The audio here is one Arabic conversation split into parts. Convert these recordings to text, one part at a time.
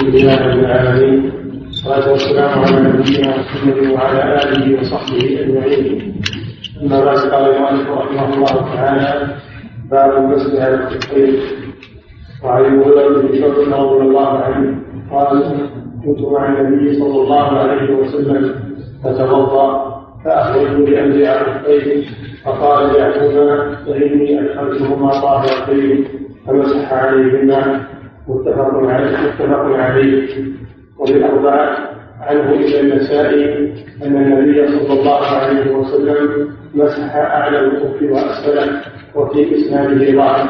الحمد لله رب العالمين والسلام على نبينا محمد وعلى آله وصحبه أجمعين. أما بعد قال رحمه الله تعالى باب المسجد على الكفين وعن ابي بن رضي الله عنه قال كنت مع النبي صلى الله عليه وسلم فتوضأ فأخرجوا لأنزع الخفين فقال دعهما فإني أدخلتهما طاهرتين فمسح عليهما متفق عليه متفق عليه. وللأربعة عنه إلى النساء أن النبي صلى الله عليه وسلم مسح أعلى الكف وأسفله وفي إسناده ضعف.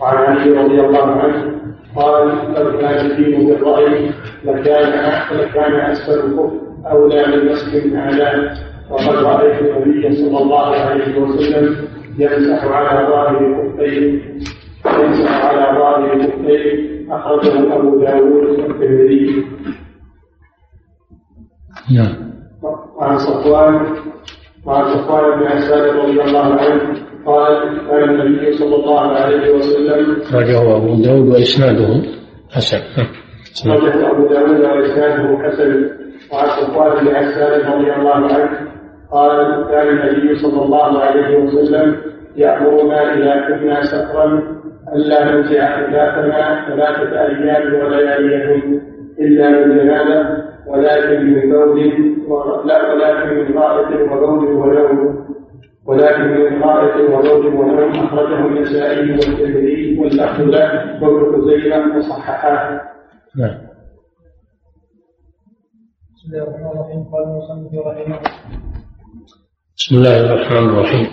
وعن علي رضي الله عنه قال لو كان الدين بالرأي لكان لكان أسفل الكف أولى من مسح أعلاه وقد رأيت النبي صلى الله عليه وسلم يمسح على ظاهر كفيه يمسح على ظاهر كفيه أخرجه أبو داود والترمذي. نعم. وعن صفوان وعن صفوان بن عساد رضي الله عنه قال كان النبي صلى الله عليه وسلم أخرجه أبو داود وإسناده حسن. نعم. رجع أبو داود وإسناده حسن. وعن صفوان بن عساد رضي الله عنه قال كان النبي صلى الله عليه وسلم يأمرنا إذا كنا سفرا ألا ننزع خلافنا ثلاثة أيام ولياليهن إلا من جنابة ولكن من بول لا ولكن من غائط وبول ونوم ولكن من غائط وبول ونوم أخرجه النسائي والترمذي له وابن خزيمة وصححاه. نعم. بسم الله الرحمن الرحيم. قال المصنف رحمه الله. بسم الله الرحمن الرحيم.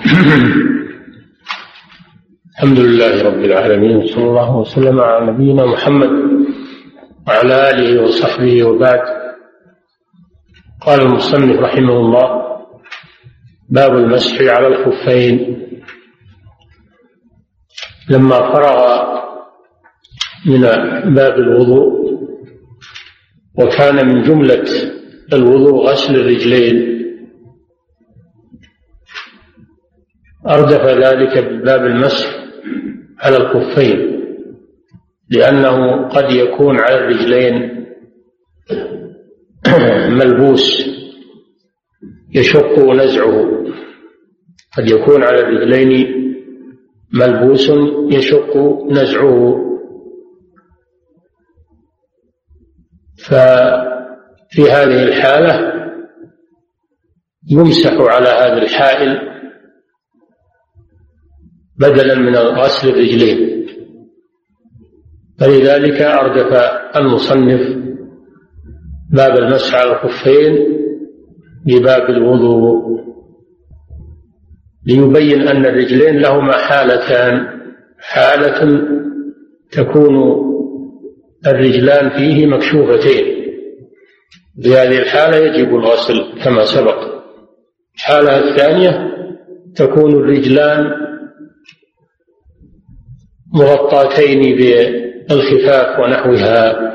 الحمد لله رب العالمين وصلى الله وسلم على نبينا محمد وعلى آله وصحبه وبعد. قال المصنف رحمه الله باب المسح على الخفين. لما فرغ من باب الوضوء وكان من جملة الوضوء غسل الرجلين أردف ذلك بباب المسح على الخفين لأنه قد يكون على الرجلين ملبوس يشق نزعه. قد يكون على الرجلين ملبوس يشق نزعه. ففي هذه الحالة يمسح على هذا الحائل بدلا من غسل الرجلين فلذلك أردف المصنف باب المسح على الخفين بباب الوضوء ليبين أن الرجلين لهما حالتان. حالة تكون الرجلان فيه مكشوفتين. في هذه الحالة يجب الغسل كما سبق. الحالة الثانية تكون الرجلان مغطاتين بالخفاف ونحوها.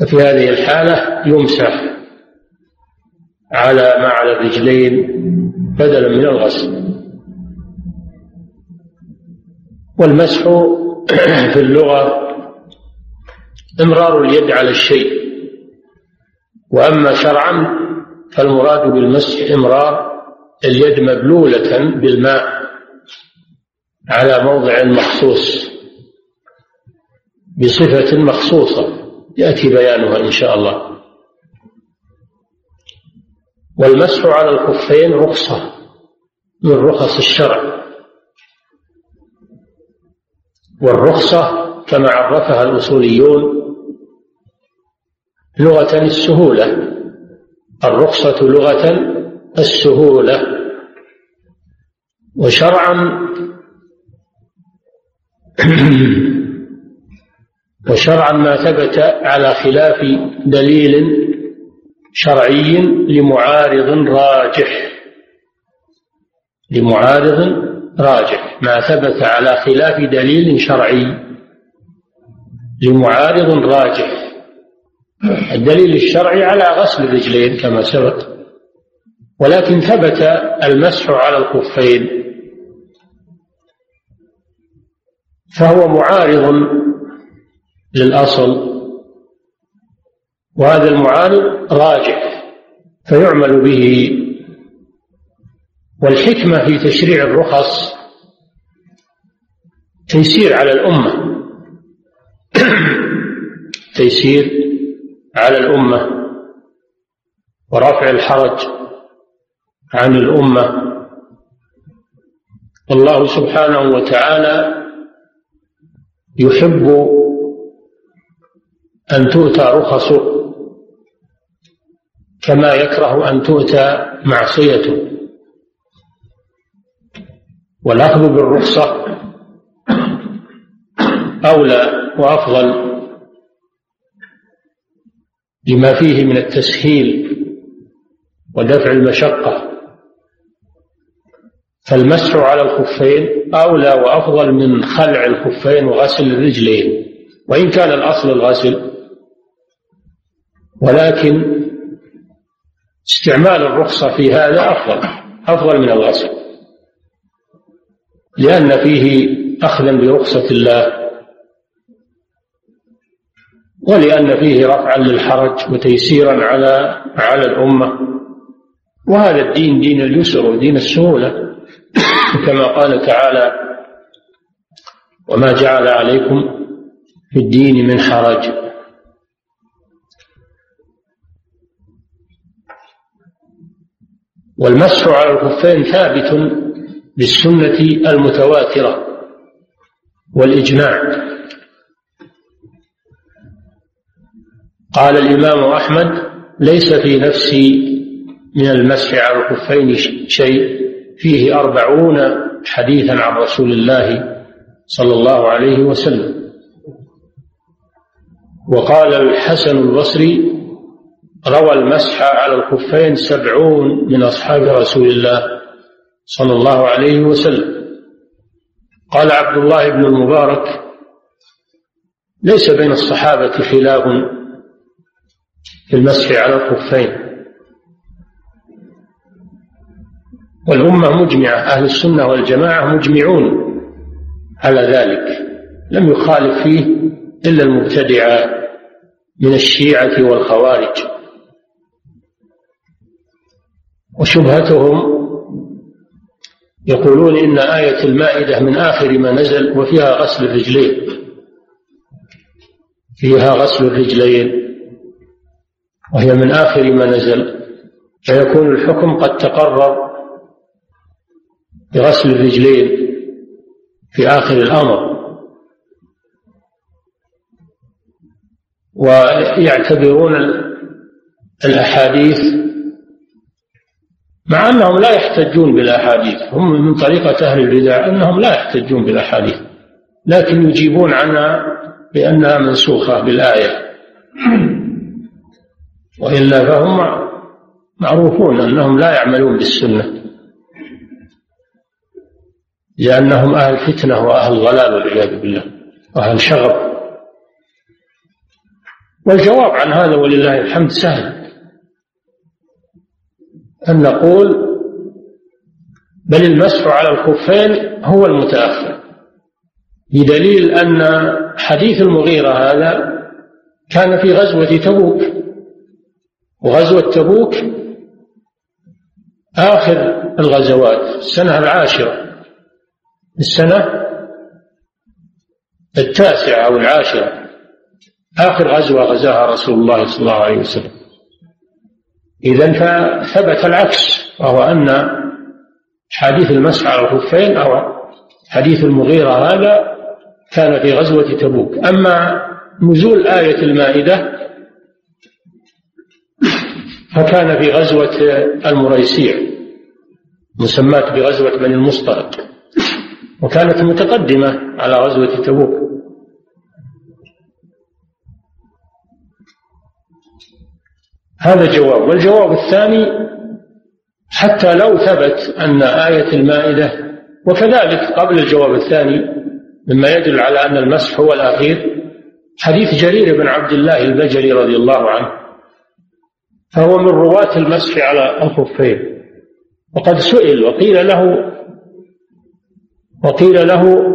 ففي هذه الحالة يمسح على ما على الرجلين بدلا من الغسل. والمسح في اللغة إمرار اليد على الشيء. وأما شرعا فالمراد بالمسح إمرار اليد مبلولة بالماء. على موضع مخصوص بصفة مخصوصة. يأتي بيانها إن شاء الله. والمسح على الخفين رخصة من رخص الشرع. والرخصة كما عرفها الأصوليون لغة السهولة. الرخصة لغة السهولة. وشرعا وشرعا ما ثبت على خلاف دليل شرعي لمعارض راجح. لمعارض راجح. ما ثبت على خلاف دليل شرعي لمعارض راجح. الدليل الشرعي على غسل الرجلين كما سبق. ولكن ثبت المسح على الخفين. فهو معارض للأصل وهذا المعارض راجع فيعمل به. والحكمة في تشريع الرخص تيسير على الأمة. تيسير على الأمة. ورفع الحرج عن الأمة. الله سبحانه وتعالى يحب أن تؤتى رخصه كما يكره أن تؤتى معصيته. والأخذ بالرخصة أولى وأفضل لما فيه من التسهيل ودفع المشقة. فالمسح على الخفين أولى وأفضل من خلع الخفين وغسل الرجلين وإن كان الأصل الغسل. ولكن استعمال الرخصة في هذا أفضل أفضل من الغسل. لأن فيه أخذا برخصة الله. ولأن فيه رفعا للحرج وتيسيرا على على الأمة. وهذا الدين دين اليسر ودين السهولة. كما قال تعالى وما جعل عليكم في الدين من حرج. والمسح على الخفين ثابت بالسنة المتواترة والإجماع. قال الإمام أحمد ليس في نفسي من المسح على الخفين شيء فيه أربعون حديثا عن رسول الله صلى الله عليه وسلم. وقال الحسن البصري روى المسح على الخفين سبعون من أصحاب رسول الله صلى الله عليه وسلم. قال عبد الله بن المبارك ليس بين الصحابة خلاف في المسح على الخفين. والأمة مجمعة أهل السنة والجماعة مجمعون على ذلك. لم يخالف فيه إلا المبتدعة من الشيعة والخوارج. وشبهتهم يقولون إن آية المائدة من آخر ما نزل وفيها غسل الرجلين. فيها غسل الرجلين. وهي من آخر ما نزل. فيكون الحكم قد تقرر بغسل الرجلين في آخر الأمر. ويعتبرون الأحاديث مع أنهم لا يحتجون بالأحاديث هم من طريقة أهل البدع أنهم لا يحتجون بالأحاديث لكن يجيبون عنها بأنها منسوخة بالآية. وإلا فهم معروفون أنهم لا يعملون بالسنة. لأنهم أهل فتنة وأهل ضلال والعياذ بالله وأهل شغب. والجواب عن هذا ولله الحمد سهل. أن نقول بل المسح على الخفين هو المتأخر. بدليل أن حديث المغيرة هذا كان في غزوة تبوك. وغزوة تبوك آخر الغزوات السنة العاشرة. السنة التاسعة أو العاشرة آخر غزوة غزاها رسول الله صلى الله عليه وسلم. إذا فثبت العكس وهو أن حديث المسح على الخفين أو حديث المغيرة هذا كان في غزوة تبوك. أما نزول آية المائدة فكان في غزوة المريسيع مسماة بغزوة بني المصطلق. وكانت متقدمة على غزوة تبوك. هذا جواب والجواب الثاني حتى لو ثبت أن آية المائدة وكذلك قبل الجواب الثاني مما يدل على أن المسح هو الأخير حديث جرير بن عبد الله البجلي رضي الله عنه فهو من رواة المسح على الخفين. وقد سئل وقيل له وقيل له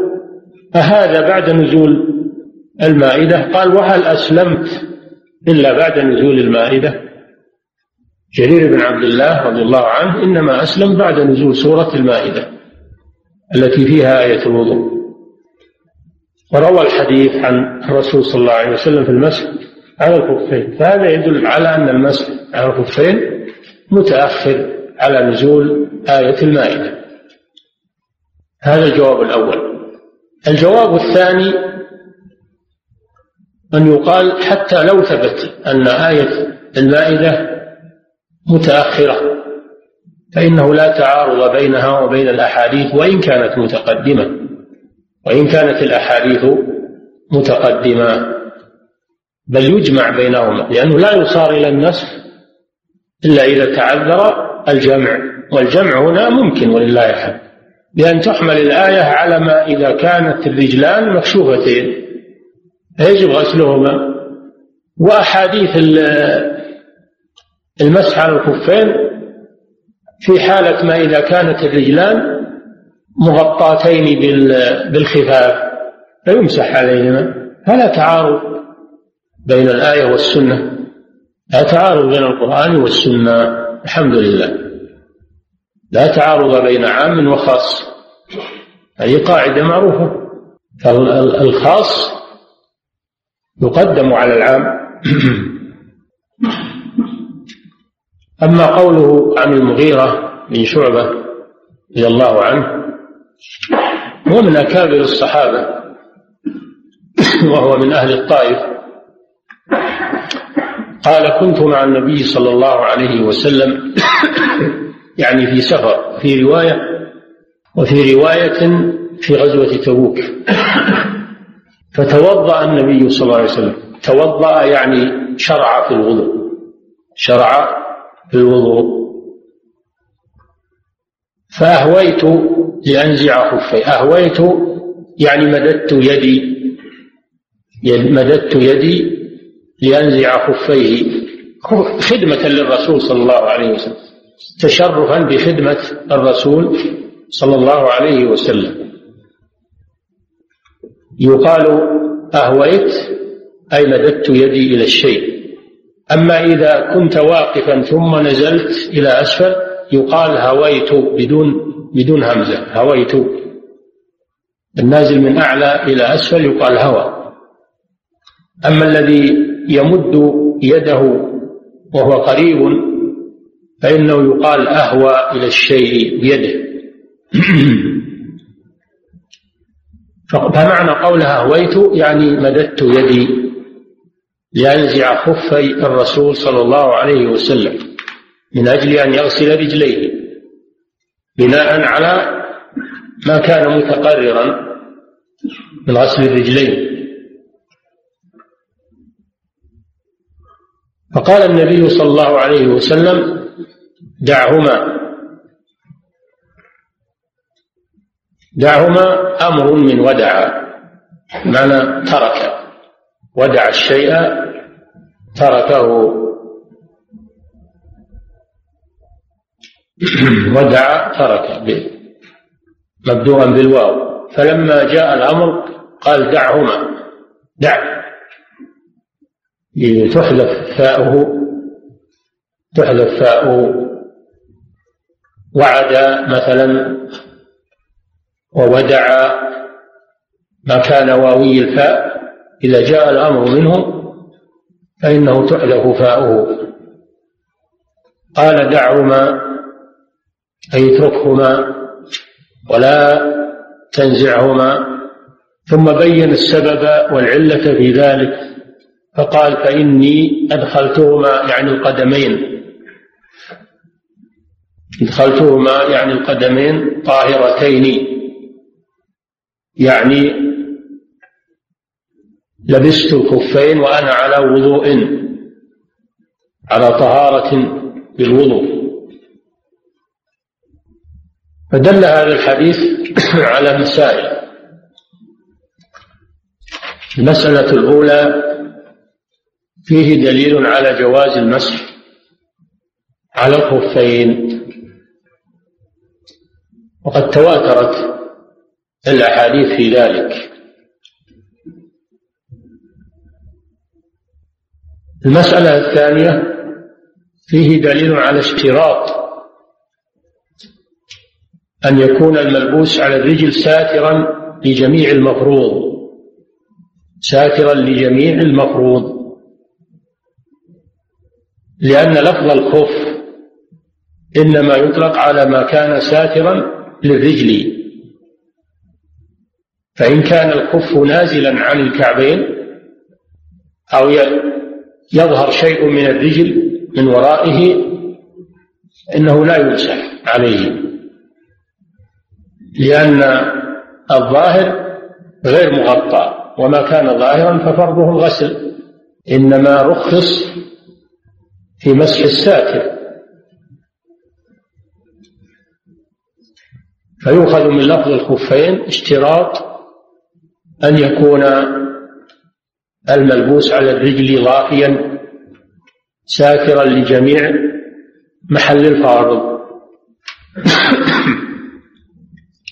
أهذا بعد نزول المائدة؟ قال وهل أسلمت إلا بعد نزول المائدة؟ جرير بن عبد الله رضي الله عنه إنما أسلم بعد نزول سورة المائدة التي فيها آية الوضوء. وروى الحديث عن الرسول صلى الله عليه وسلم في المسح على الخفين. فهذا يدل على أن المسح على الخفين متأخر على نزول آية المائدة. هذا الجواب الأول. الجواب الثاني أن يقال حتى لو ثبت أن آية المائدة متأخرة فإنه لا تعارض بينها وبين الأحاديث وإن كانت متقدمة وإن كانت الأحاديث متقدمة بل يجمع بينهما لأنه لا يصار إلى النسخ إلا إذا تعذر الجمع والجمع هنا ممكن ولله الحمد. بأن تحمل الآية على ما إذا كانت الرجلان مكشوفتين. يجب غسلهما. وأحاديث المسح على الخفين في حالة ما إذا كانت الرجلان مغطاتين بالخفاف. فيمسح عليهما. فلا تعارض بين الآية والسنة. لا تعارض بين القرآن والسنة. الحمد لله. لا تعارض بين عام وخاص. هذه قاعدة معروفة. فالخاص يقدم على العام. أما قوله عن المغيرة بن شعبة رضي الله عنه هو من أكابر الصحابة وهو من أهل الطائف. قال كنت مع النبي صلى الله عليه وسلم يعني في سفر في رواية وفي رواية في غزوة تبوك. فتوضأ النبي صلى الله عليه وسلم. توضأ يعني شرع في الوضوء. شرع في الوضوء. فأهويت لأنزع خفي. أهويت يعني مددت يدي. مددت يدي لأنزع خفيه. خدمة للرسول صلى الله عليه وسلم. تشرفا بخدمة الرسول صلى الله عليه وسلم. يقال أهويت أي مددت يدي إلى الشيء. أما إذا كنت واقفا ثم نزلت إلى أسفل يقال هويت بدون بدون همزة هويت. النازل من أعلى إلى أسفل يقال هوى. أما الذي يمد يده وهو قريب فإنه يقال أهوى إلى الشيء بيده. فمعنى قولها هويت يعني مددت يدي لينزع خفي الرسول صلى الله عليه وسلم من أجل أن يغسل رجليه بناء على ما كان متقررا من غسل الرجلين. فقال النبي صلى الله عليه وسلم دعهما. دعهما أمر من ودع معنى ترك. ودع الشيء تركه. ودعا ترك مبدوءا بالواو. فلما جاء الأمر قال دعهما. دع. تحذف فاؤه. تحذف فاؤه. وعد مثلا وودع ما كان واوي الفاء إذا جاء الأمر منه فإنه تحذف فاؤه. قال دعهما أي اتركهما ولا تنزعهما. ثم بين السبب والعلة في ذلك فقال فإني أدخلتهما يعني القدمين. أدخلتهما يعني القدمين طاهرتين. يعني لبست الخفين وأنا على وضوء على طهارة بالوضوء. فدل هذا الحديث على مسائل. المسألة الأولى فيه دليل على جواز المسح على الخفين. وقد تواترت الأحاديث في ذلك. المسألة الثانية فيه دليل على اشتراط أن يكون الملبوس على الرجل ساترا لجميع المفروض. ساترا لجميع المفروض. لأن لفظ الخف إنما يطلق على ما كان ساترا للرجل. فإن كان الخف نازلا عن الكعبين أو يظهر شيء من الرجل من ورائه إنه لا يمسح عليه. لأن الظاهر غير مغطى وما كان ظاهرا ففرضه الغسل إنما رخص في مسح الساتر. فيؤخذ من لفظ الخفين اشتراط أن يكون الملبوس على الرجل ضافيا ساترا لجميع محل الفارض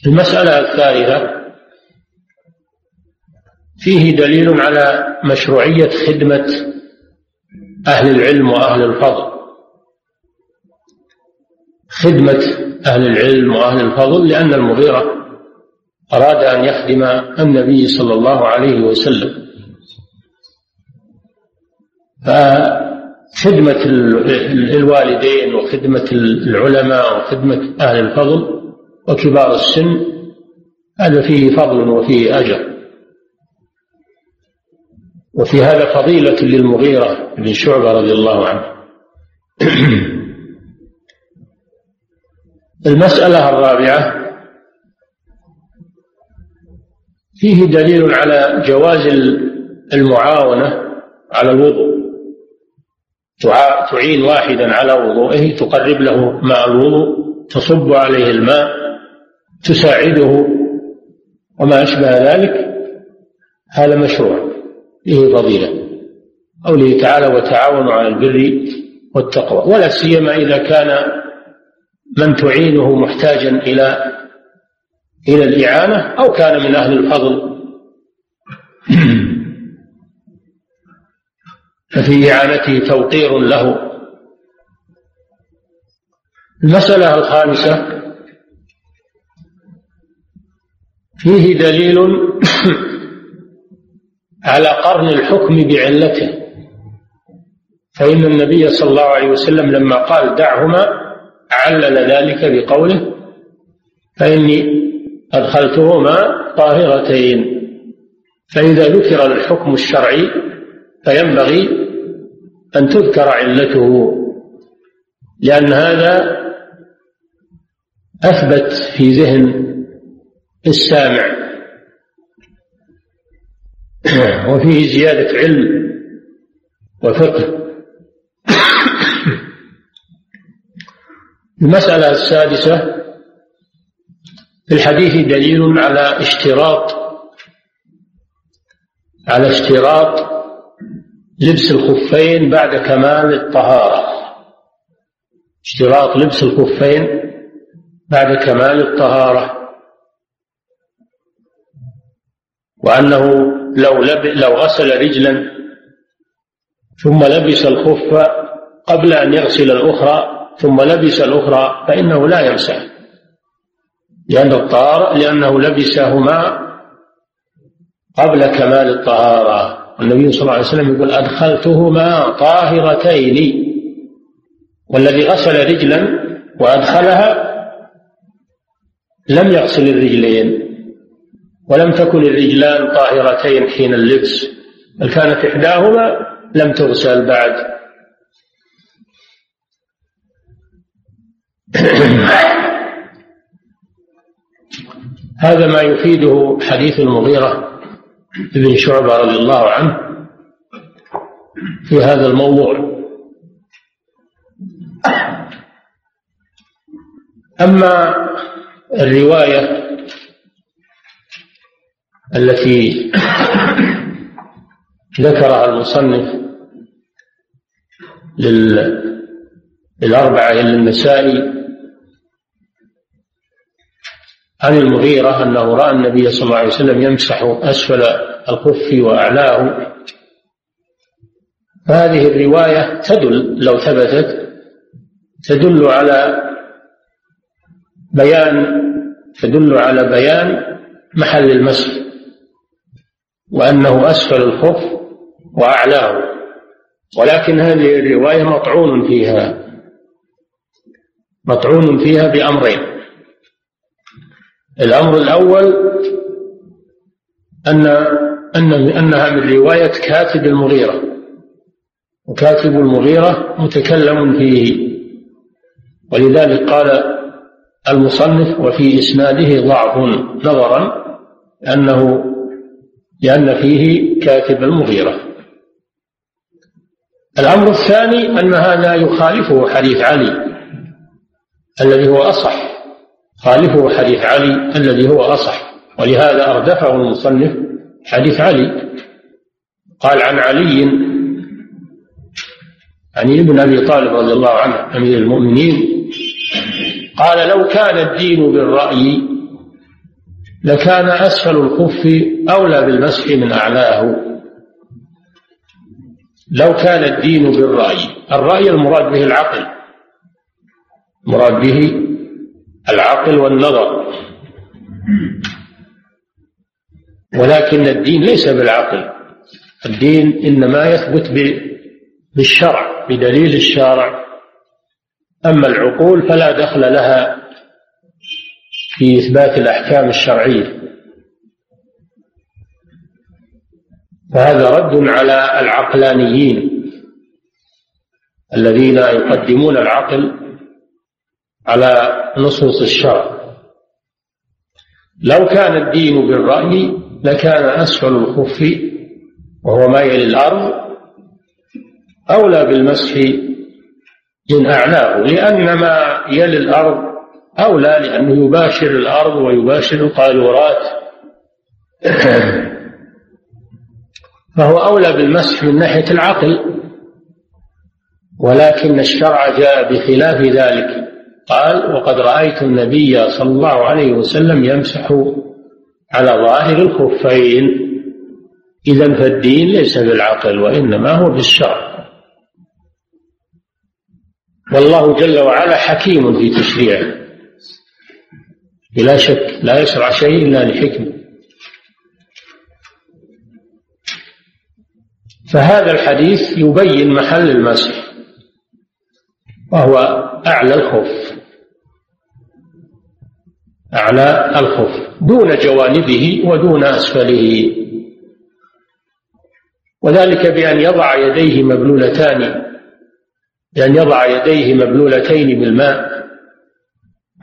المسألة الثالثة فيه دليل على مشروعية خدمة أهل العلم وأهل الفضل. خدمة أهل العلم وأهل الفضل لأن المغيرة أراد أن يخدم النبي صلى الله عليه وسلم. فخدمة الوالدين وخدمة العلماء وخدمة أهل الفضل وكبار السن هذا فيه فضل وفيه أجر. وفي هذا فضيلة للمغيرة بن شعبة رضي الله عنه. المسألة الرابعة فيه دليل على جواز المعاونة على الوضوء. تعين واحدا على وضوئه تقرب له ماء الوضوء تصب عليه الماء تساعده وما أشبه ذلك هذا مشروع فيه فضيلة قوله تعالى وتعاونوا على البر والتقوى ولا سيما إذا كان من تعينه محتاجا إلى إلى الإعانة أو كان من أهل الفضل. ففي إعانته توقير له. المسألة الخامسة. فيه دليل على قرن الحكم بعلته. فإن النبي صلى الله عليه وسلم لما قال دعهما علل ذلك بقوله فإني أدخلتهما طاهرتين. فإذا ذكر الحكم الشرعي فينبغي أن تذكر علته لأن هذا أثبت في ذهن السامع. وفيه زيادة علم وفقه. المسألة السادسة في الحديث دليل على اشتراط على اشتراط لبس الخفين بعد كمال الطهارة. اشتراط لبس الخفين بعد كمال الطهارة. وأنه لو لب لو غسل رجلا ثم لبس الخف قبل أن يغسل الأخرى ثم لبس الأخرى فإنه لا يمسح. لأن الطهارة لأنه لبسهما قبل كمال الطهارة. النبي صلى الله عليه وسلم يقول أدخلتهما طاهرتين. والذي غسل رجلا وأدخلها لم يغسل الرجلين ولم تكن الرجلان طاهرتين حين اللبس بل كانت إحداهما لم تغسل بعد. هذا ما يفيده حديث المغيرة بن شعبة رضي الله عنه في هذا الموضوع. أما الرواية التي ذكرها المصنف للأربعة إلى النسائي عن المغيرة أنه رأى النبي صلى الله عليه وسلم يمسح أسفل الخف وأعلاه. فهذه الرواية تدل لو ثبتت تدل على بيان تدل على بيان محل المسح وأنه أسفل الخف وأعلاه. ولكن هذه الرواية مطعون فيها مطعون فيها بأمرين. الأمر الأول أن أن أنها من رواية كاتب المغيرة. وكاتب المغيرة متكلم فيه. ولذلك قال المصنف وفي إسناده ضعف نظرا أنه لأن فيه كاتب المغيرة. الأمر الثاني أن هذا يخالفه حديث علي الذي هو أصح. خالفه حديث علي الذي هو أصح ولهذا أردفه المصنف حديث علي. قال عن علي عن ابن أبي طالب رضي الله عنه أمير المؤمنين قال لو كان الدين بالرأي لكان أسفل الخف أولى بالمسح من أعلاه. لو كان الدين بالرأي الرأي المراد به العقل مراد به العقل والنظر. ولكن الدين ليس بالعقل. الدين إنما يثبت بالشرع بدليل الشارع. أما العقول فلا دخل لها في إثبات الأحكام الشرعية. فهذا رد على العقلانيين الذين يقدمون العقل على نصوص الشرع. لو كان الدين بالرأي لكان أسفل الخف وهو مايل الأرض أولى بالمسح من أعلاه لأن ما يلي الأرض أولى لأنه يباشر الأرض ويباشر القارورات فهو أولى بالمسح من ناحية العقل ولكن الشرع جاء بخلاف ذلك. قال وقد رأيت النبي صلى الله عليه وسلم يمسح على ظاهر الخفين. إذا فالدين ليس بالعقل وإنما هو بالشرع. والله جل وعلا حكيم في تشريعه. بلا شك لا يشرع شيء إلا لحكمة. فهذا الحديث يبين محل المسح وهو أعلى الخف أعلى الخف دون جوانبه ودون أسفله. وذلك بأن يضع يديه مبلولتان بأن يضع يديه مبلولتين بالماء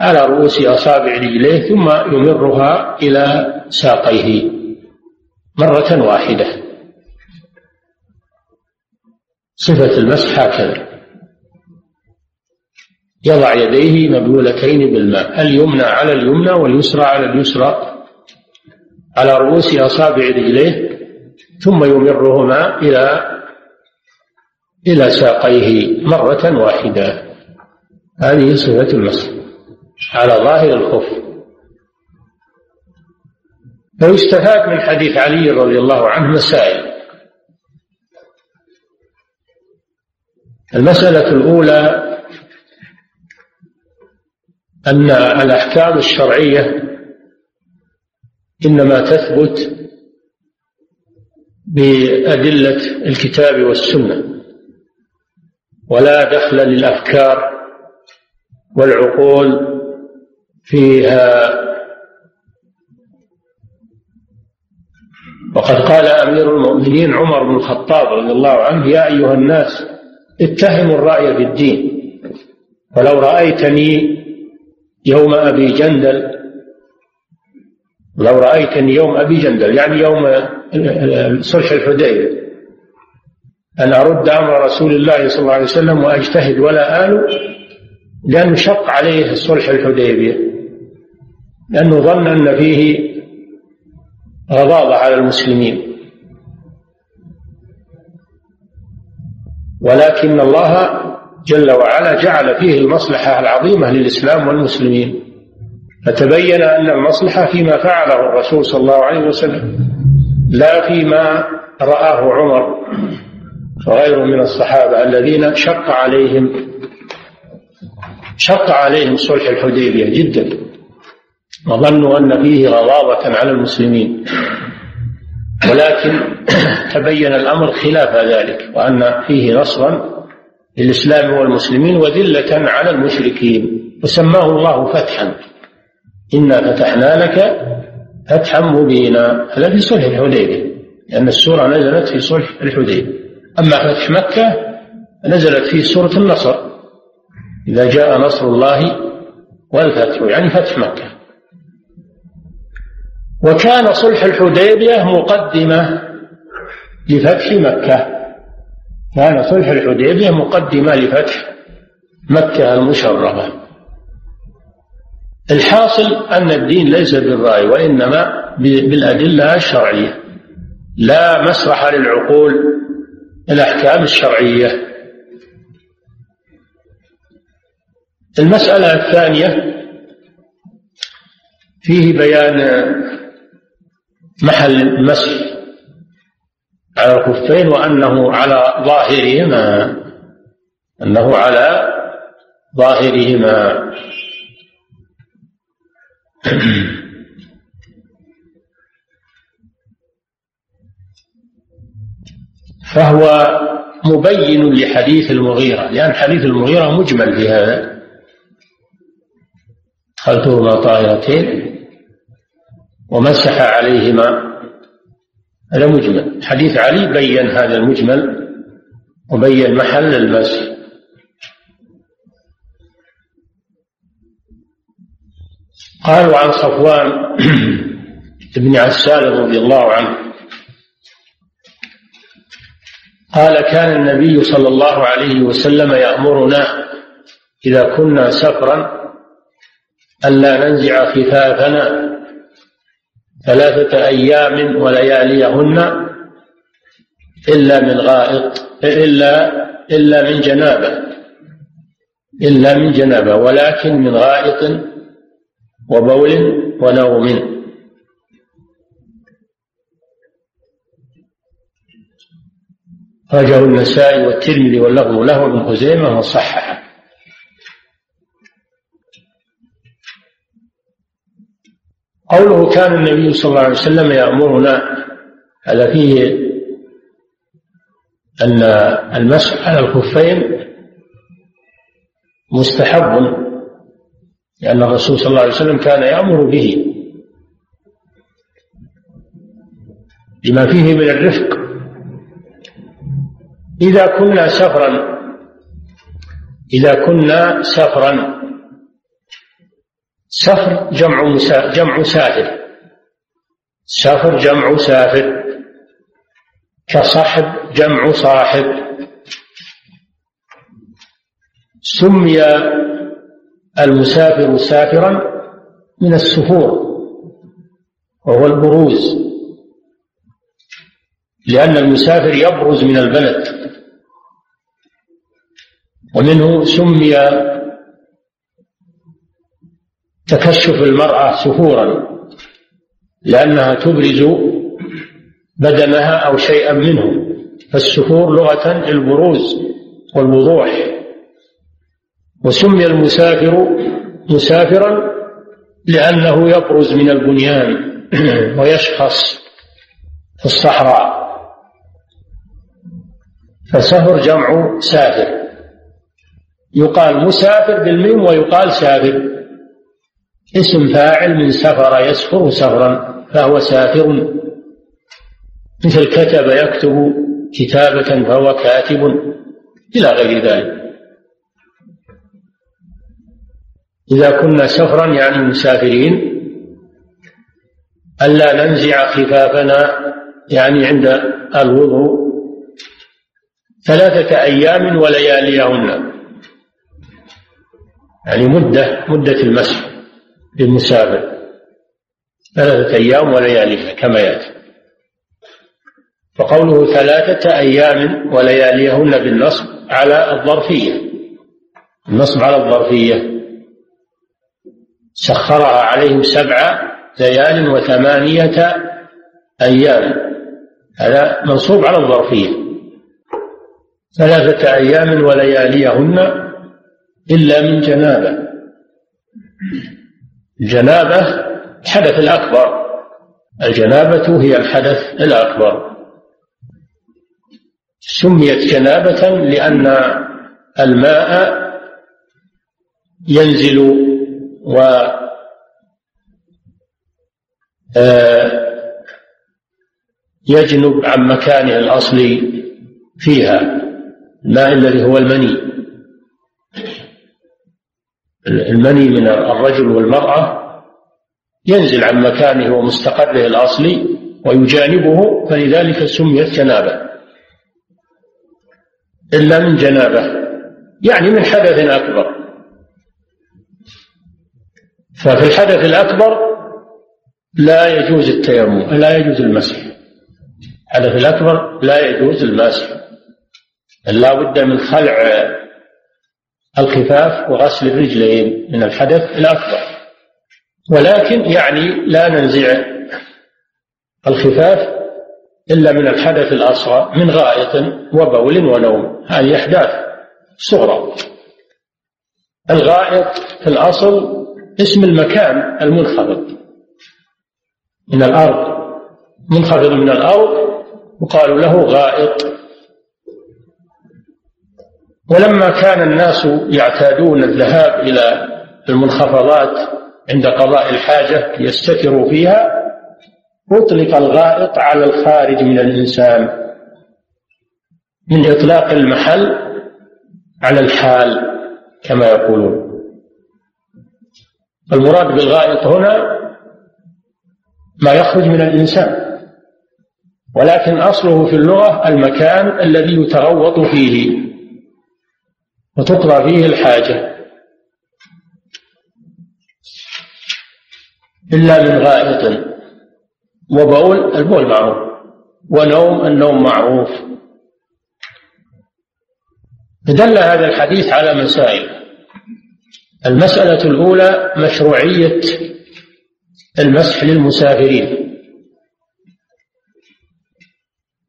على رؤوس أصابع رجليه ثم يمرها إلى ساقيه مرة واحدة. صفة المسح هكذا. يضع يديه مبلولتين بالماء اليمنى على اليمنى واليسرى على اليسرى على رؤوس أصابع رجليه ثم يمرهما إلى إلى ساقيه مرة واحدة. هذه صفة المسح على ظاهر الخف. ويستفاد من حديث علي رضي الله عنه مسائل. المسألة الأولى أن الأحكام الشرعية إنما تثبت بأدلة الكتاب والسنة ولا دخل للأفكار والعقول فيها. وقد قال أمير المؤمنين عمر بن الخطاب رضي الله عنه يا أيها الناس اتهموا الرأي في الدين ولو رأيتني يوم أبي جندل. لو رأيتني يوم أبي جندل يعني يوم صلح الحديبية أن أرد أمر رسول الله صلى الله عليه وسلم وأجتهد ولا آل لأنه شق عليه صلح الحديبية لأنه ظن أن فيه غضاضة على المسلمين. ولكن الله جل وعلا جعل فيه المصلحة العظيمة للإسلام والمسلمين. فتبين أن المصلحة فيما فعله الرسول صلى الله عليه وسلم لا فيما رآه عمر وغيره من الصحابة الذين شق عليهم شق عليهم صلح الحديبية جدا. وظنوا أن فيه غضاضة على المسلمين. ولكن تبين الأمر خلاف ذلك وأن فيه نصرا للإسلام والمسلمين وذلة على المشركين. وسماه الله فتحا. إنا فتحنا لك فتحا مبينا. هذا في صلح الحديبية لأن السورة نزلت في صلح الحديبية. أما فتح مكة نزلت في سورة النصر. إذا جاء نصر الله والفتح يعني فتح مكة. وكان صلح الحديبية مقدمة لفتح مكة. كان صلح الحديبية مقدمة لفتح مكة المشرفة. الحاصل أن الدين ليس بالرأي وإنما بالأدلة الشرعية. لا مسرح للعقول الأحكام الشرعية. المسألة الثانية فيه بيان محل المسح على الخفين وأنه على ظاهرهما أنه على ظاهرهما. فهو مبين لحديث المغيرة لأن حديث المغيرة مجمل في هذا. دخلتهما طائرتين ومسح عليهما. هذا مجمل. حديث علي بين هذا المجمل وبين محل المسح قالوا عن صفوان بن عسال رضي الله عنه. قال كان النبي صلى الله عليه وسلم يأمرنا إذا كنا سفرا ألا ننزع خفافنا ثلاثة أيام ولياليهن إلا من غائط إلا إلا من جنابة إلا من جنابة ولكن من غائط وبول ونوم. أخرجه النسائي والترمذي واللفظ له ابن خزيمة وصححه. قوله كان النبي صلى الله عليه وسلم يأمرنا هذا فيه أن المسح على الخفين مستحب لأن الرسول صلى الله عليه وسلم كان يأمر به لما فيه من الرفق. إذا كنا سفرا إذا كنا سفرا سفر جمع جمع سافر. سفر جمع سافر. كصحب جمع صاحب. سمي المسافر سافرا من السفور وهو البروز. لأن المسافر يبرز من البلد. ومنه سمي تكشف المرأة سفورا لأنها تبرز بدنها أو شيئا منه. فالسفور لغة البروز والوضوح. وسمي المسافر مسافرا لأنه يبرز من البنيان ويشخص في الصحراء. فسفر جمع سافر. يقال مسافر بالميم ويقال سافر. اسم فاعل من سفر يسفر سفرا فهو سافر. مثل كتب يكتب كتابة فهو كاتب إلى غير ذلك. إذا كنا سفرا يعني مسافرين ألا ننزع خفافنا يعني عند الوضوء ثلاثة أيام ولياليهن. يعني مدة مدة المسح. للمسافر ثلاثة أيام ولياليها كما يأتي. فقوله ثلاثة أيام ولياليهن بالنصب على الظرفية. النصب على الظرفية. سخرها عليهم سبع ليال وثمانية أيام. هذا منصوب على الظرفية. ثلاثة أيام ولياليهن إلا من جنابة. الجنابة الحدث الأكبر. الجنابة هي الحدث الأكبر. سميت جنابة لأن الماء ينزل و آه، يجنب عن مكانه الأصلي فيها الماء الذي هو المني. المني من الرجل والمرأة ينزل عن مكانه ومستقره الأصلي ويجانبه فلذلك سميت جنابة. إلا من جنابة يعني من حدث أكبر. ففي الحدث الأكبر لا يجوز التيمم لا يجوز المسح. الحدث الأكبر لا يجوز المسح. لا بد من خلع الخفاف وغسل الرجلين من الحدث الأكبر. ولكن يعني لا ننزع الخفاف إلا من الحدث الأصغر من غائط وبول ونوم. هذه أحداث صغرى. الغائط في الأصل اسم المكان المنخفض من الأرض. منخفض من الأرض يقال له غائط. ولما كان الناس يعتادون الذهاب إلى المنخفضات عند قضاء الحاجة يستتروا فيها أطلق الغائط على الخارج من الإنسان من إطلاق المحل على الحال كما يقولون. المراد بالغائط هنا ما يخرج من الإنسان ولكن أصله في اللغة المكان الذي يتغوط فيه. وتقضى فيه الحاجة. إلا من غائط. وبول البول معروف. ونوم النوم معروف. دل هذا الحديث على مسائل. المسألة الأولى مشروعية المسح للمسافرين.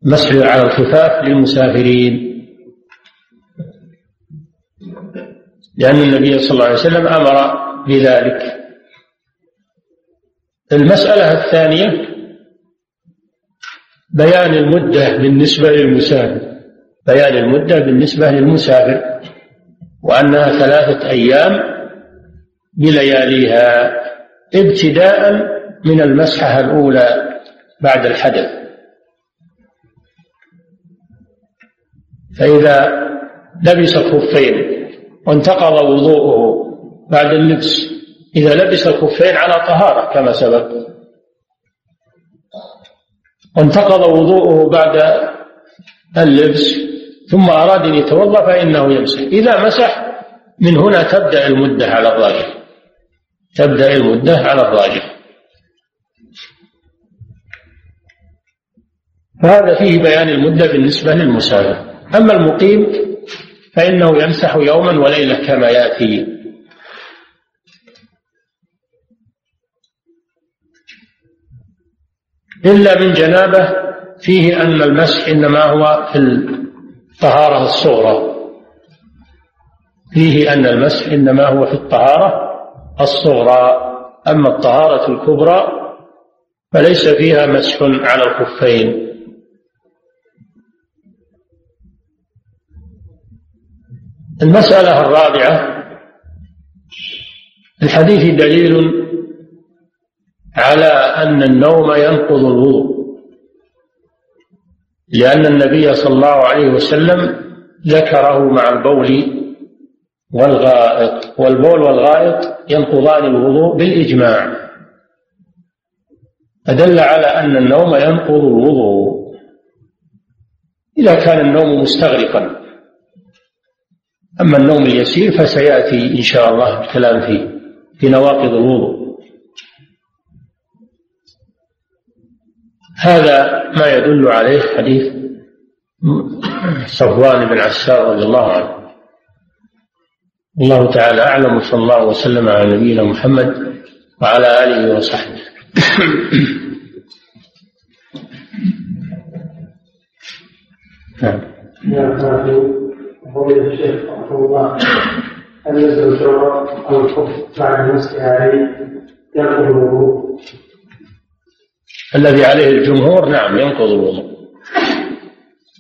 مسح على الخفاف للمسافرين. لأن النبي صلى الله عليه وسلم أمر بذلك. المسألة الثانية بيان المدة بالنسبة للمسافر. بيان المدة بالنسبة للمسافر وأنها ثلاثة أيام بلياليها ابتداء من المسحة الأولى بعد الحدث. فإذا لبس الخفين وانتقض وضوءه بعد اللبس. إذا لبس الخفين على طهارة كما سبق. وانتقض وضوءه بعد اللبس. ثم أراد أن يتوضأ فإنه يمسح. إذا مسح من هنا تبدأ المدة على الراجح. تبدأ المدة على الراجح. فهذا فيه بيان المدة بالنسبة للمسافر أما المقيم فإنه يمسح يوما وليلة كما يأتي. إلا من جنابة فيه أن المسح إنما هو في الطهارة الصغرى. فيه أن المسح إنما هو في الطهارة الصغرى. أما الطهارة الكبرى فليس فيها مسح على الخفين. المسألة الرابعة. الحديث دليل على أن النوم ينقض الوضوء لأن النبي صلى الله عليه وسلم ذكره مع البول والغائط والبول والغائط ينقضان الوضوء بالإجماع. فدل على أن النوم ينقض الوضوء. إذا كان النوم مستغرقا أما النوم اليسير فسيأتي إن شاء الله الكلام فيه في نواقض الوضوء. هذا ما يدل عليه حديث صفوان بن عسار رضي الله عنه. الله تعالى أعلم وصلى الله وسلم على نبينا محمد وعلى آله وصحبه. نعم. الشيخ رحمه الله الجوهر أو بعد عليه ينقض؟ الذي عليه الجمهور نعم ينقض الوضوء.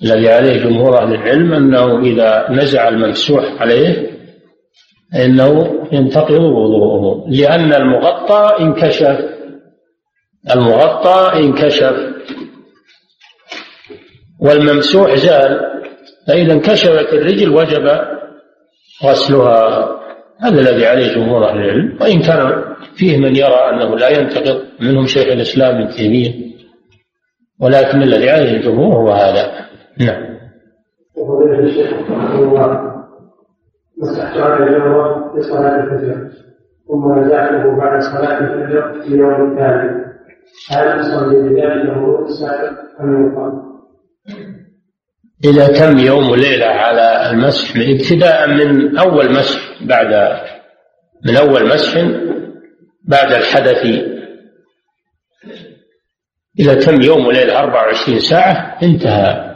الذي عليه جمهور أهل العلم أنه إذا نزع الممسوح عليه فإنه ينتقض وضوءه لأن المغطى انكشف. المغطى انكشف. والممسوح زال. فإذا انكشفت الرجل وجب غسلها. هذا الذي عليه جمهور أهل العلم. وإن كان فيه من يرى أنه لا ينتقض منهم شيخ الإسلام ابن تيمية. ولكن الذي عليه الجمهور هو هذا. نعم. مسحت على الجمرة في صلاة الفجر. ثم بعد صلاة الفجر في اليوم الثاني هل بذلك؟ إذا تم يوم وليلة على المسح؟ ابتداء من أول مسح بعد من أول مسح بعد الحدث إذا تم يوم وليلة؟ 24 ساعة انتهى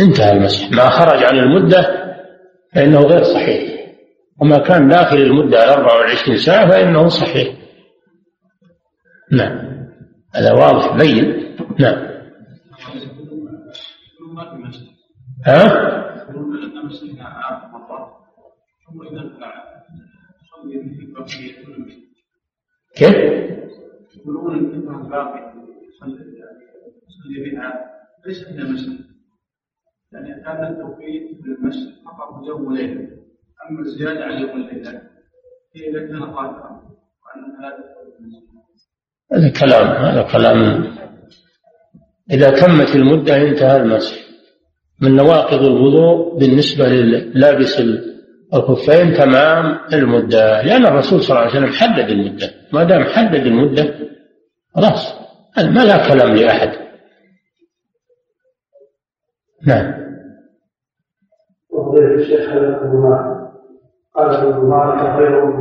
انتهى المسح. ما خرج عن المدة فإنه غير صحيح. وما كان داخل المدة ال 24 ساعة فإنه صحيح. نعم. هذا واضح بين. نعم. ها؟ كيف؟ يقولون انه باقي يصلي بها ليس من المسجد. يعني كان التوقيت للمسجد فقط يوم وليلة. أما الزيادة على يوم الليلة هي إذا كان قادرا وأن هذا هذا كلام هذا كلام. إذا تمت المدة انتهى المسح من نواقض الوضوء بالنسبة للابس الخفين تمام المدة. لأن الرسول صلى الله عليه وسلم حدد المدة. ما دام حدد المدة خلاص. ما لا كلام لأحد. نعم.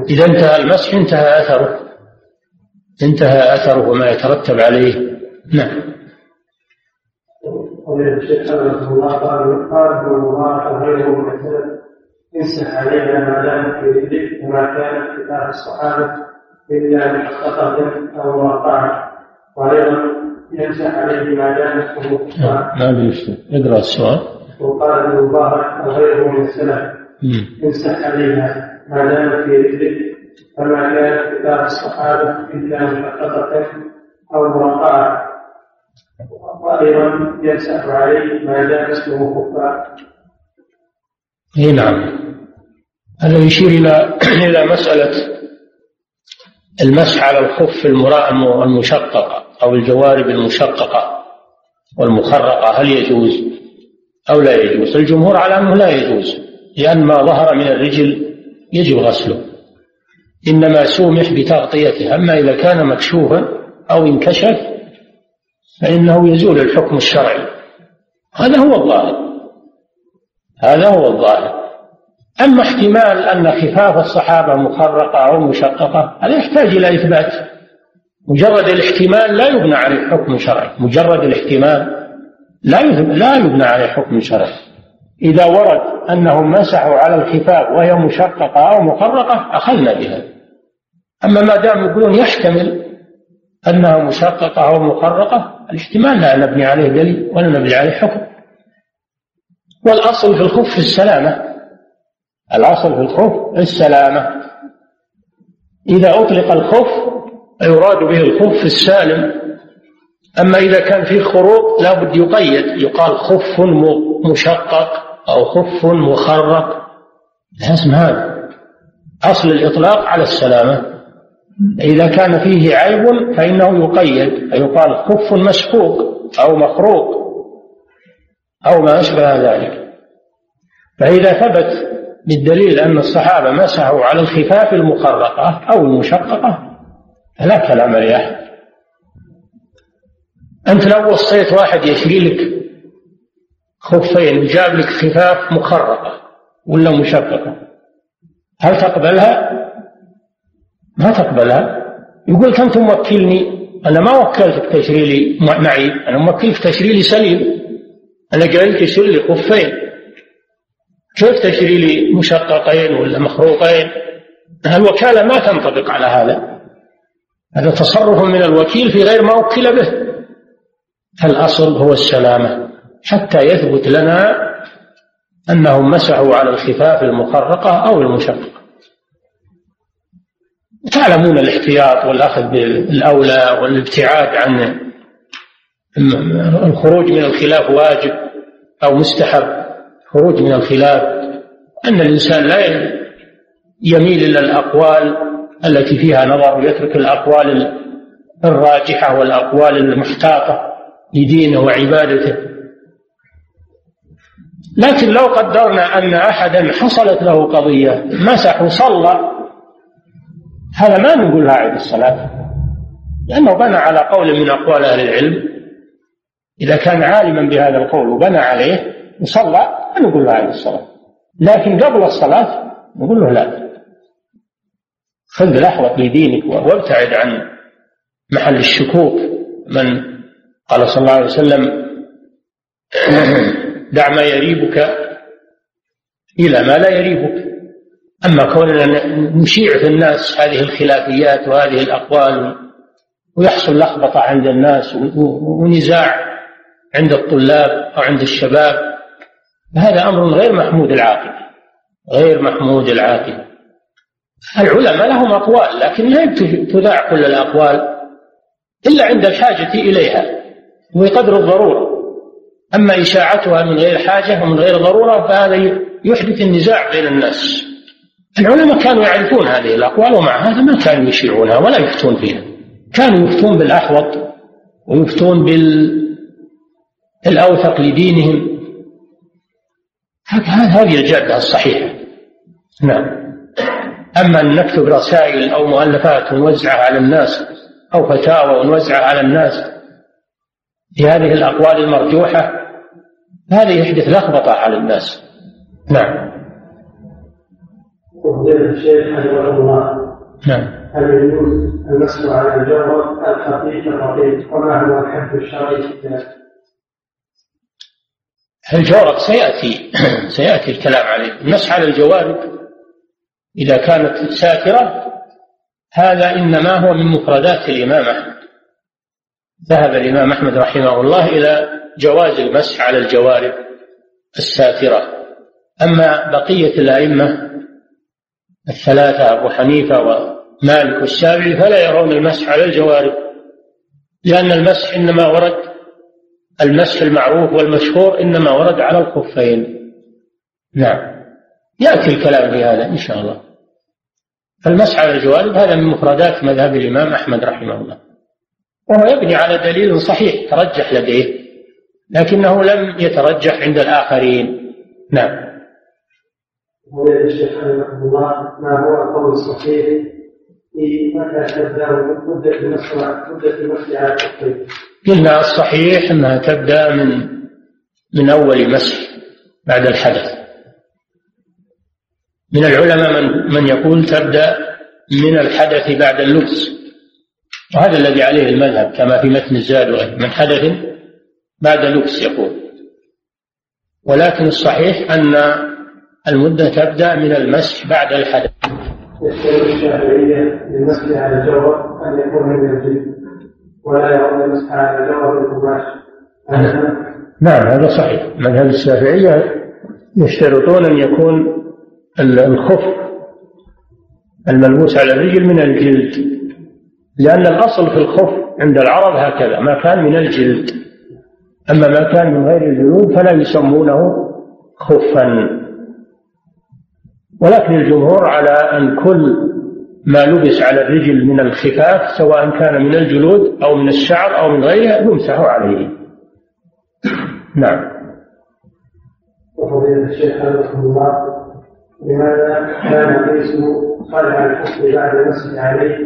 إذا انتهى المسح انتهى أثره. انتهى أثره وما يترتب عليه. نعم. فضيلة الشيخ حفظه الله قال قال ابن المبارك وغيره من السلف امسح علينا ما دامت في رجلك وما كانت كتاب الصحابة إلا محققة أو مرقعة وأيضا يمسح عليه ما دامت ما ادري اقرا السؤال. وقال ابن المبارك وغيره من السلف امسح عليها ما دامت في رجلك فما كانت كتاب الصحابة إلا محققة أو مرقعة وأيضا يمسح عليه ما دام اسمه خفاء اي نعم. هذا يشير إلى إلى مسألة المسح على الخف المشققة أو الجوارب المشققة والمخرقة هل يجوز أو لا يجوز؟ الجمهور على أنه لا يجوز لأن ما ظهر من الرجل يجب غسله. إنما سومح بتغطيته أما إذا كان مكشوفا أو انكشف فإنه يزول الحكم الشرعي. هذا هو الظاهر. هذا هو الظاهر. أما احتمال أن خفاف الصحابة مخرقة أو مشققة هذا يحتاج إلى إثبات. مجرد الاحتمال لا يبنى عليه حكم شرعي. مجرد الاحتمال لا لا يبنى عليه حكم شرعي. إذا ورد أنهم مسحوا على الخفاف وهي مشققة أو مخرقة أخذنا بها أما ما دام يقولون يحتمل أنها مشققة أو مخرقة الاحتمال لا نبني عليه دليل ولا نبني عليه حكم. والأصل في الخف السلامة. الأصل في الخف السلامة. إذا أطلق الخف يراد به الخف السالم. أما إذا كان فيه خروق لا بد يقيد. يقال خف مشقق أو خف مخرق. لازم هذا. أصل الإطلاق على السلامة. إذا كان فيه عيب فإنه يقيد فيقال خف مسحوق أو مخروق أو ما أشبه ذلك فإذا ثبت بالدليل أن الصحابة مسحوا على الخفاف المخرقة أو المشققة فلا كلام لأحد أنت لو وصيت واحد يشري لك خفين وجاب لك خفاف مخرقة ولا مشققة هل تقبلها؟ ما تقبلها؟ يقول أنت موكلني. أنا ما وكلتك تشري لي معيب أنا موكلك تشري لي سليم. أنا قلت تشتري لي خفين. كيف تشتري لي مشققين ولا مخروقين؟ الوكالة ما تنطبق على هذا. هذا تصرف من الوكيل في غير ما وكل به. الأصل هو السلامة. حتى يثبت لنا أنهم مسحوا على الخفاف المخرقة أو المشققة. تعلمون الاحتياط والأخذ بالأولى والابتعاد عن الخروج من الخلاف واجب أو مستحب خروج من الخلاف. أن الإنسان لا يميل إلى الأقوال التي فيها نظر ويترك الأقوال الراجحة والأقوال المحتاطة لدينه وعبادته. لكن لو قدرنا أن أحدا حصلت له قضية مسح وصلى هذا ما نقول عيد الصلاة. لأنه بنى على قول من أقوال أهل العلم إذا كان عالما بهذا القول وبنى عليه وصلى نقول له عيد الصلاة. لكن قبل الصلاة نقول له لا. خذ الأحوط لدينك وابتعد عن محل الشكوك. من قال صلى الله عليه وسلم دع ما يريبك إلى ما لا يريبك. أما كوننا نشيع في الناس هذه الخلافيات وهذه الأقوال ويحصل لخبطة عند الناس ونزاع عند الطلاب أو عند الشباب هذا أمر غير محمود العاقبة غير محمود العاقبة العلماء لهم أقوال لكن لا تذاع كل الأقوال إلا عند الحاجة إليها وبقدر الضرورة. أما إشاعتها من غير حاجة ومن غير ضرورة فهذا يحدث النزاع بين الناس. العلماء كانوا يعرفون هذه الأقوال ومع هذا ما كانوا يشيعونها ولا يفتون فيها. كانوا يفتون بالأحوط ويفتون بالأوثق لدينهم. هذه الجادة الصحيحة. نعم. أما أن نكتب رسائل أو مؤلفات ونوزعها على الناس أو فتاوى ونوزعها على الناس في هذه الأقوال المرجوحة هذا يحدث لخبطة على الناس. نعم. وفضيلة الشيخ حفظه الله. نعم. هل يجوز المسح على الجوهر الخفيف الرقيق؟ وما هو الحد الشرعي في ذلك؟ الجورب سيأتي سيأتي الكلام عليه. المسح على الجوارب إذا كانت ساترة هذا إنما هو من مفردات الإمام أحمد. ذهب الإمام أحمد رحمه الله إلى جواز المسح على الجوارب الساترة أما بقية الأئمة الثلاثة أبو حنيفة ومالك والشافعي فلا يرون المسح على الجوارب لأن المسح إنما ورد المسح المعروف والمشهور إنما ورد على الخفين. نعم. يأتي الكلام في هذا إن شاء الله. فالمسح على الجوارب هذا من مفردات مذهب الإمام أحمد رحمه الله. وهو يبني على دليل صحيح ترجح لديه لكنه لم يترجح عند الآخرين. نعم. فضيلة الشيخ رحمه الله ما هو القول الصحيح في متى تبدأ مدة المسح مدة المسح على الكفين؟ قلنا الصحيح أنها تبدأ من من أول مسح بعد الحدث. من العلماء من من يقول تبدأ من الحدث بعد اللبس. وهذا الذي عليه المذهب كما في متن الزاد وغيره. من حدث بعد لبس يقول. ولكن الصحيح أن المدة تبدأ من المسح بعد الحدث. يشترط الشافعية للمسح على الجوهر أن يكون من الجلد ولا يرون المسح على الجوهر بالقماش نعم. هذا صحيح. مذهب الشافعية يشترطون أن يكون الخف الملبوس على الرجل من الجلد لأن الأصل في الخف عند العرب هكذا ما كان من الجلد. أما ما كان من غير الجلود فلا يسمونه خفا. ولكن الجمهور على أن كل ما لبس على الرجل من الخفاف سواء كان من الجلود أو من الشعر أو من غيره يمسح عليه. نعم. وفضيلة الشيخ حفظه الله لماذا كان قيس صالح الحسن بعد المسح عليه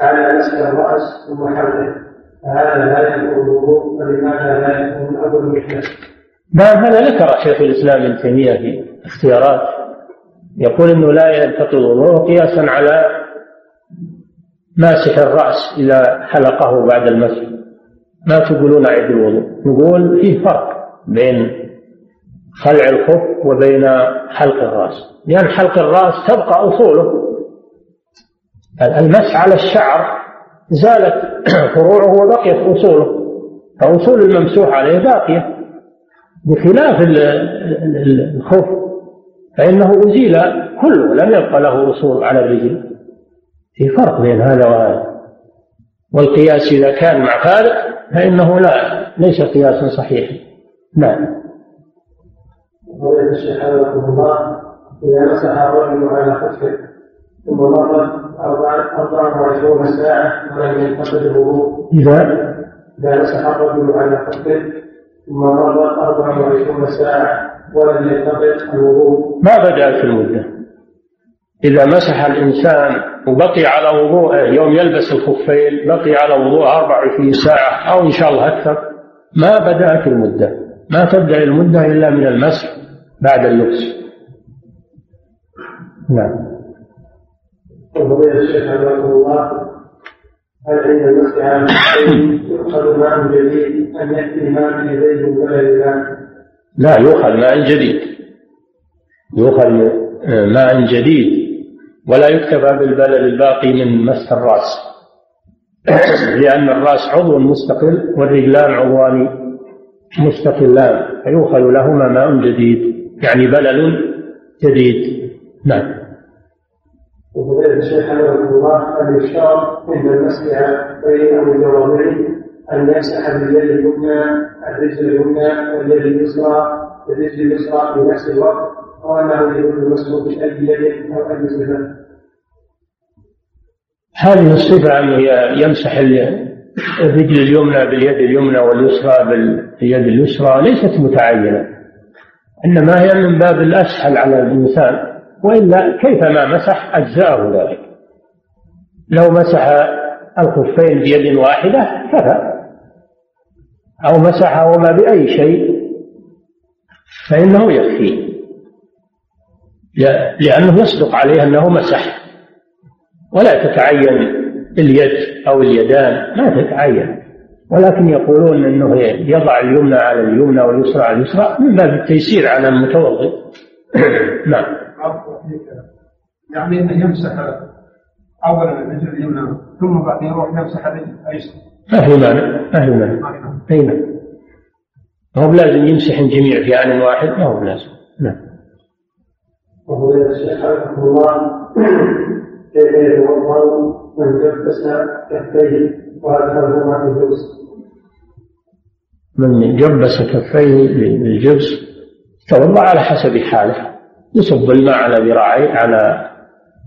على مسح الرأس ثم حوله فهذا لا يكون الوضوء فلماذا لا يكون أول المحدث؟ نعم هذا ذكر شيخ الإسلام ابن تيمية في اختيارات يقول إنه لا ينتقض الوضوء قياسا على ماسح الرأس إذا حلقه بعد المسح. ما تقولون عيد الوضوء. نقول فيه فرق بين خلع الخف وبين حلق الرأس. لأن حلق الرأس تبقى أصوله. المسح على الشعر زالت فروعه وبقيت أصوله. فأصول الممسوح عليه باقية. بخلاف الخف فإنه أزيل كله لم يبقى له أصول على الرجل. في فرق بين هذا وهذا والقياس إذا كان مع فارق فإنه لا ليس قياسا صحيحا نعم. فضيلة الشيخ حفظكم الله إذا مسح الرجل على خفه ثم مرت أربع وعشرون ساعة ولم ينتقد الوضوء. إذا؟ إذا مسح الرجل على خفه ثم مرت أربع وعشرون ساعة ولم ينتقد الوضوء ما بدأت المدة إذا مسح الإنسان وبقي على وضوءه يوم يلبس الخفين بقي على وضوءه 24 ساعة أو إن شاء الله أكثر ما بدأت المدة. ما تبدأ المدة إلا من المسح بعد اللبس. نعم. وفضيلة الشيخ حفظه الله هل عند المسح على يؤخذ ماء جديد أم يأتي ماء يديه من بلد لا يؤخذ ماء جديد. يؤخذ ماء جديد. ولا يكتفى بالبلل الباقي من مسح الرأس. لأن الرأس عضو مستقل والرجلان عضوان مستقلان. فيؤخذ لهما ماء جديد. يعني بلل جديد. نعم. وفضيلة الشيخ حفظه الله يشترط عند المسح بين أو الجوابين أن يمسح باليد اليمنى الرجل اليمنى واليد اليسرى الرجل اليسرى في نفس الوقت أو أنه يكون المسح بأي يد أو أي صفة هذه الصفة أنه يمسح الرجل اليمنى باليد اليمنى واليسرى باليد اليسرى ليست متعينة. إنما هي من باب الأسهل على الإنسان وإلا كيفما مسح أجزاءه ذلك. لو مسح الخفين بيد واحدة كفى. أو مسحهما بأي شيء فإنه يكفي. لأنه يصدق عليه أنه مسح. ولا تتعين اليد أو اليدان ما تتعين. ولكن يقولون أنه يضع اليمنى على اليمنى واليسرى على اليسرى من باب التيسير على المتوضئ. نعم. يعني إنه يمسح اولا الرجل اليمنى ثم بعدين يروح يمسح الرجل الأيسر. ما في مانع ما في مانع أي نعم. ما هو بلازم يمسح الجميع في آن واحد؟ ما هو بلازم. نعم. وفضيلة الشيخ حفظه الله. كيف يتوضا من جبس كفيه وادخلهما في الجبس. من جبس كفيه بالجبس توضا على حسب حاله. يصب الماء على ذراعيه على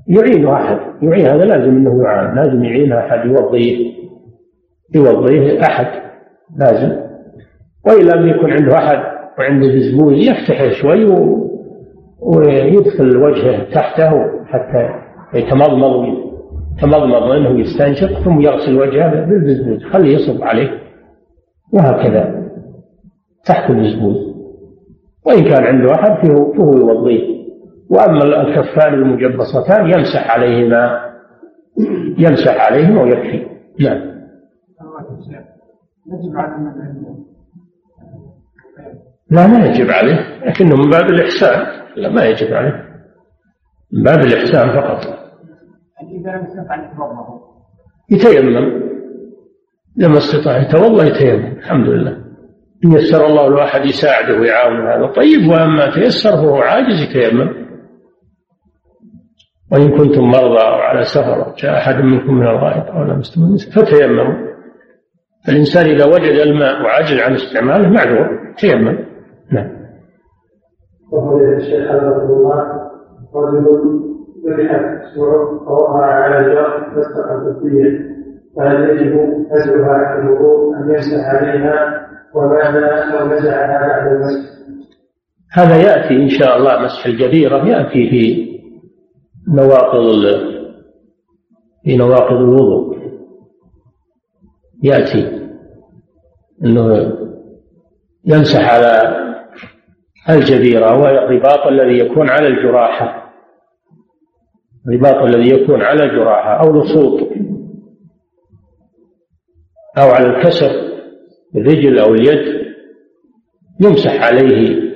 يعين أحد. يعين هذا لازم إنه يعان. لازم يعين أحد يوضيه. يوضيه أحد لازم. وإن لم يكن عنده أحد وعنده بزبوز يفتح شوي و... ويدخل وجهه تحته حتى يتمضمض يتمضمض انه يستنشق ثم يغسل وجهه بالبزبوز خليه يصب عليه. وهكذا تحت البزبوز وإن كان عنده أحد فهو, فهو يوضيه. وأما الكفان المجبصتان يمسح عليهما يمسح عليهما ويكفي. نعم. لا ما يجب عليه. لكنه من باب الإحسان. لا ما يجب عليه. من باب الإحسان فقط. يتيمم. لما استطاع يتوضأ يتيمم. الحمد لله. إن يسر الله له أحد يساعده ويعاونه هذا. طيب وأما تيسر فهو عاجز يتيمم. وإن كنتم مرضى أو على سفر جاء أحد منكم من الغائط أو النساء فتيمموا. الإنسان إذا وجد الماء وعجز عن استعماله معذور تيمم. نعم. وفضيلة الشيخ حفظه الله رجل ذبحت اسبوعه فوقع على الجار فاستقى فيه فهل يجب نزلها عند الوضوء أم يمسح عليها وماذا لو نزعها بعد المسح؟ هذا يأتي إن شاء الله مسح الجبيرة يأتي في نواقض في نواقض الوضوء. يأتي أنه يمسح على الجبيرة وهي الرباط الذي يكون على الجراحة. الرباط الذي يكون على الجراحة أو لصوط أو على الكسر الرجل أو اليد يمسح عليه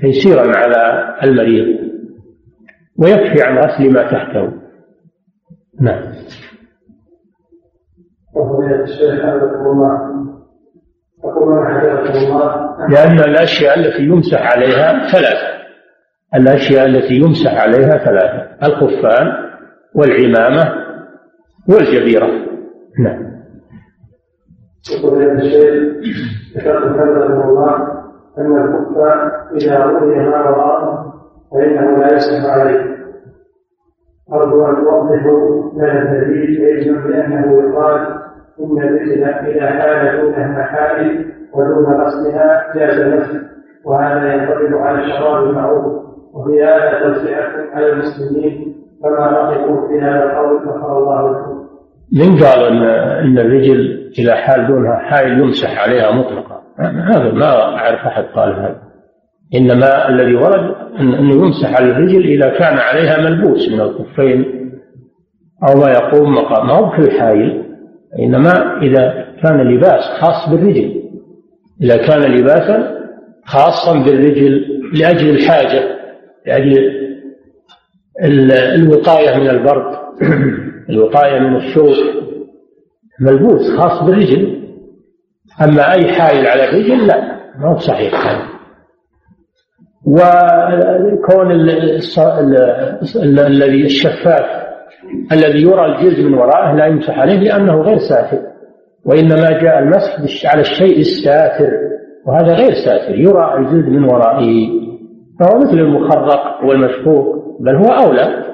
تيسيرا على المريض ويكفي عن غسل ما تحته. نعم. الشيخ حفظكم الله لأن الأشياء التي يمسح عليها ثلاثة. الأشياء التي يمسح عليها ثلاثة. الخفان والعمامة والجبيرة. نعم. يقول هذا الشيء ذكرت حفظكم الله أن الخف إذا رؤي ما وراءه فإنه لا يصح عليه أرجو أن توضحوا لنا الدليل فيجب لأنه يقال إن الرجل إذا حال دونها حائل ودون غسلها جاز نفسه وهذا ينطبق على الشراب المعروف وفي هذا توسعة على المسلمين فما رأيكم في هذا القول؟ غفر الله لكم. من قال ان إن الرجل إذا حال دونها حائل يمسح عليها مطلقا. هذا ما أعرف أحد قال هذا. إنما الذي ورد إنه يمسح على الرجل إذا كان عليها ملبوس من الخفين أو ما يقوم مقام ما هو في الحائل إنما إذا كان لباس خاص بالرجل. إذا كان لباسا خاصا بالرجل لأجل الحاجة لأجل ال- الوقاية من البرد الوقاية من الشوك. ملبوس خاص بالرجل. أما أي حائل على الرجل لا ما هو صحيح هذا. وكون الذي الشفاف الذي يرى الجلد من وراءه لا يمسح عليه لأنه غير ساتر وإنما جاء المسح على الشيء الساتر وهذا غير ساتر يرى الجلد من ورائه فهو مثل المخرق والمشقوق بل هو أولى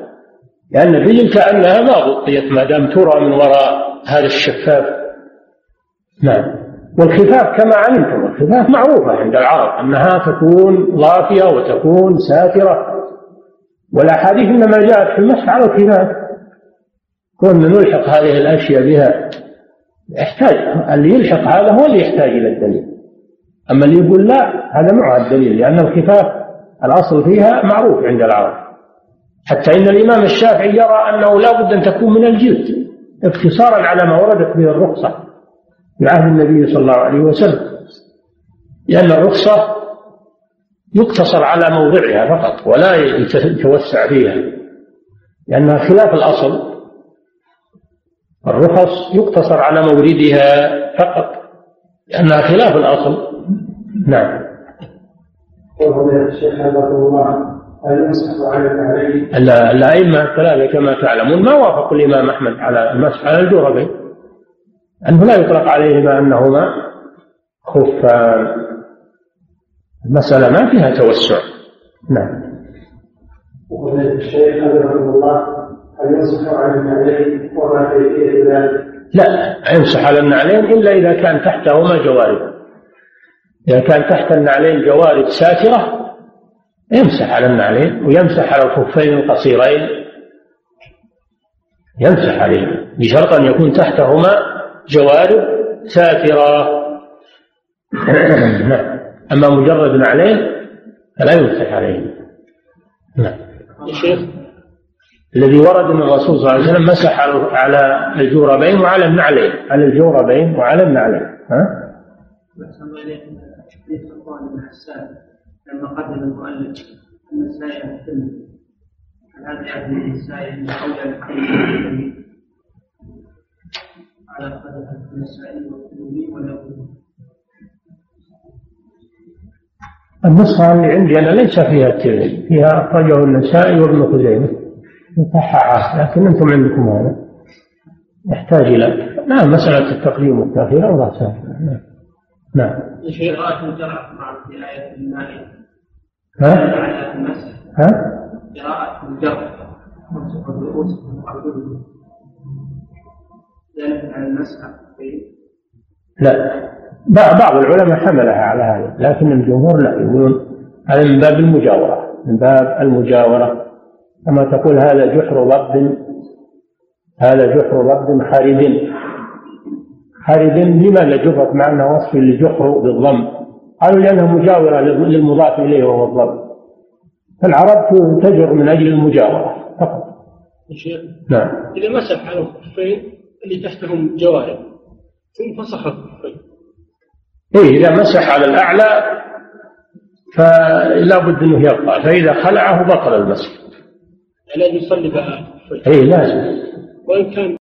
لأن الرجل كأنها ما غطيت ما دام ترى من وراء هذا الشفاف. نعم. والخفاف كما علمتم الخفاف معروفة عند العرب أنها تكون ضافية وتكون ساترة. والأحاديث إنما جاءت في المسح على الخفاف. كنا نلحق هذه الأشياء بها يحتاج اللي يلحق هذا هو اللي يحتاج إلى الدليل. أما اللي يقول لا هذا معه الدليل لأن الخفاف الأصل فيها معروف عند العرب. حتى إن الإمام الشافعي يرى أنه لا بد أن تكون من الجلد اقتصارا على ما وردت به الرخصة في عهد النبي صلى الله عليه وسلم. لأن الرخصة يقتصر على موضعها فقط ولا يتوسع فيها لأنها خلاف الأصل. الرخص يقتصر على موردها فقط لأنها خلاف الأصل. نعم. الأئمة الثلاثة كما تعلمون ما وافقوا الإمام أحمد على المسح على الجربين. أنه لا يطلق عليهما أنهما خفان المسألة ما فيها توسع. نعم. وفضيلة الشيخ حفظكم الله هل يمسح على النعلين وما كيفية ذلك لا يمسح على النعلين إلا إذا كان تحتهما جوارب. إذا كان تحت النعلين جوارب ساترة يمسح على النعلين ويمسح على الخفين القصيرين. يمسح عليهما بشرط أن يكون تحتهما جوارب ساترة. نعم. أما مجرد نعلين فلا يمسح عليهما نعم. يا شيخ الذي ورد من الرسول صلى الله عليه وسلم مسح على- الجوربين وعلى النعلين. على الجوربين وعلى النعلين. ها؟ حديث صفوان بن حسان لما قدم المؤلف أن السائل السن هل هذا يعني السائل بالكلمة على قدر من السائل والتلميذ ولا النسخة اللي عندي أنا ليس فيها الترمذي فيها أخرجه النسائي وابن خزيمة. مصححة لكن أنتم عندكم هذا. يحتاج إلى نعم مسألة التقديم والتأخير أمرها سهل نعم. نعم يا شيخ قراءة الجرح مع في آية المائدة ها؟ ها قراءة الجرح تمسح برؤوسكم وأرجلكم ذلك على المسح في لا. بعض بعض العلماء حملها على هذا لكن الجمهور لا يقولون هذا من باب المجاورة. من باب المجاورة. كما تقول هذا جحر ضب هذا جحر ضب خارد خارد لماذا جرت مع أنه وصف لجحر بالضم. قالوا لأنها مجاورة للمضاف إليه وهو الضم. فالعرب تجر من أجل المجاورة فقط. يا شيخ نعم. إذا مسح على الخفين اللي تحتهم جوارب ثم فسخ الخفين إيه إذا مسح على الأعلى فلا بد أنه يبقى. فإذا خلعه بطل المسح. لازم يصلي بقى إيه لازم. وإن كان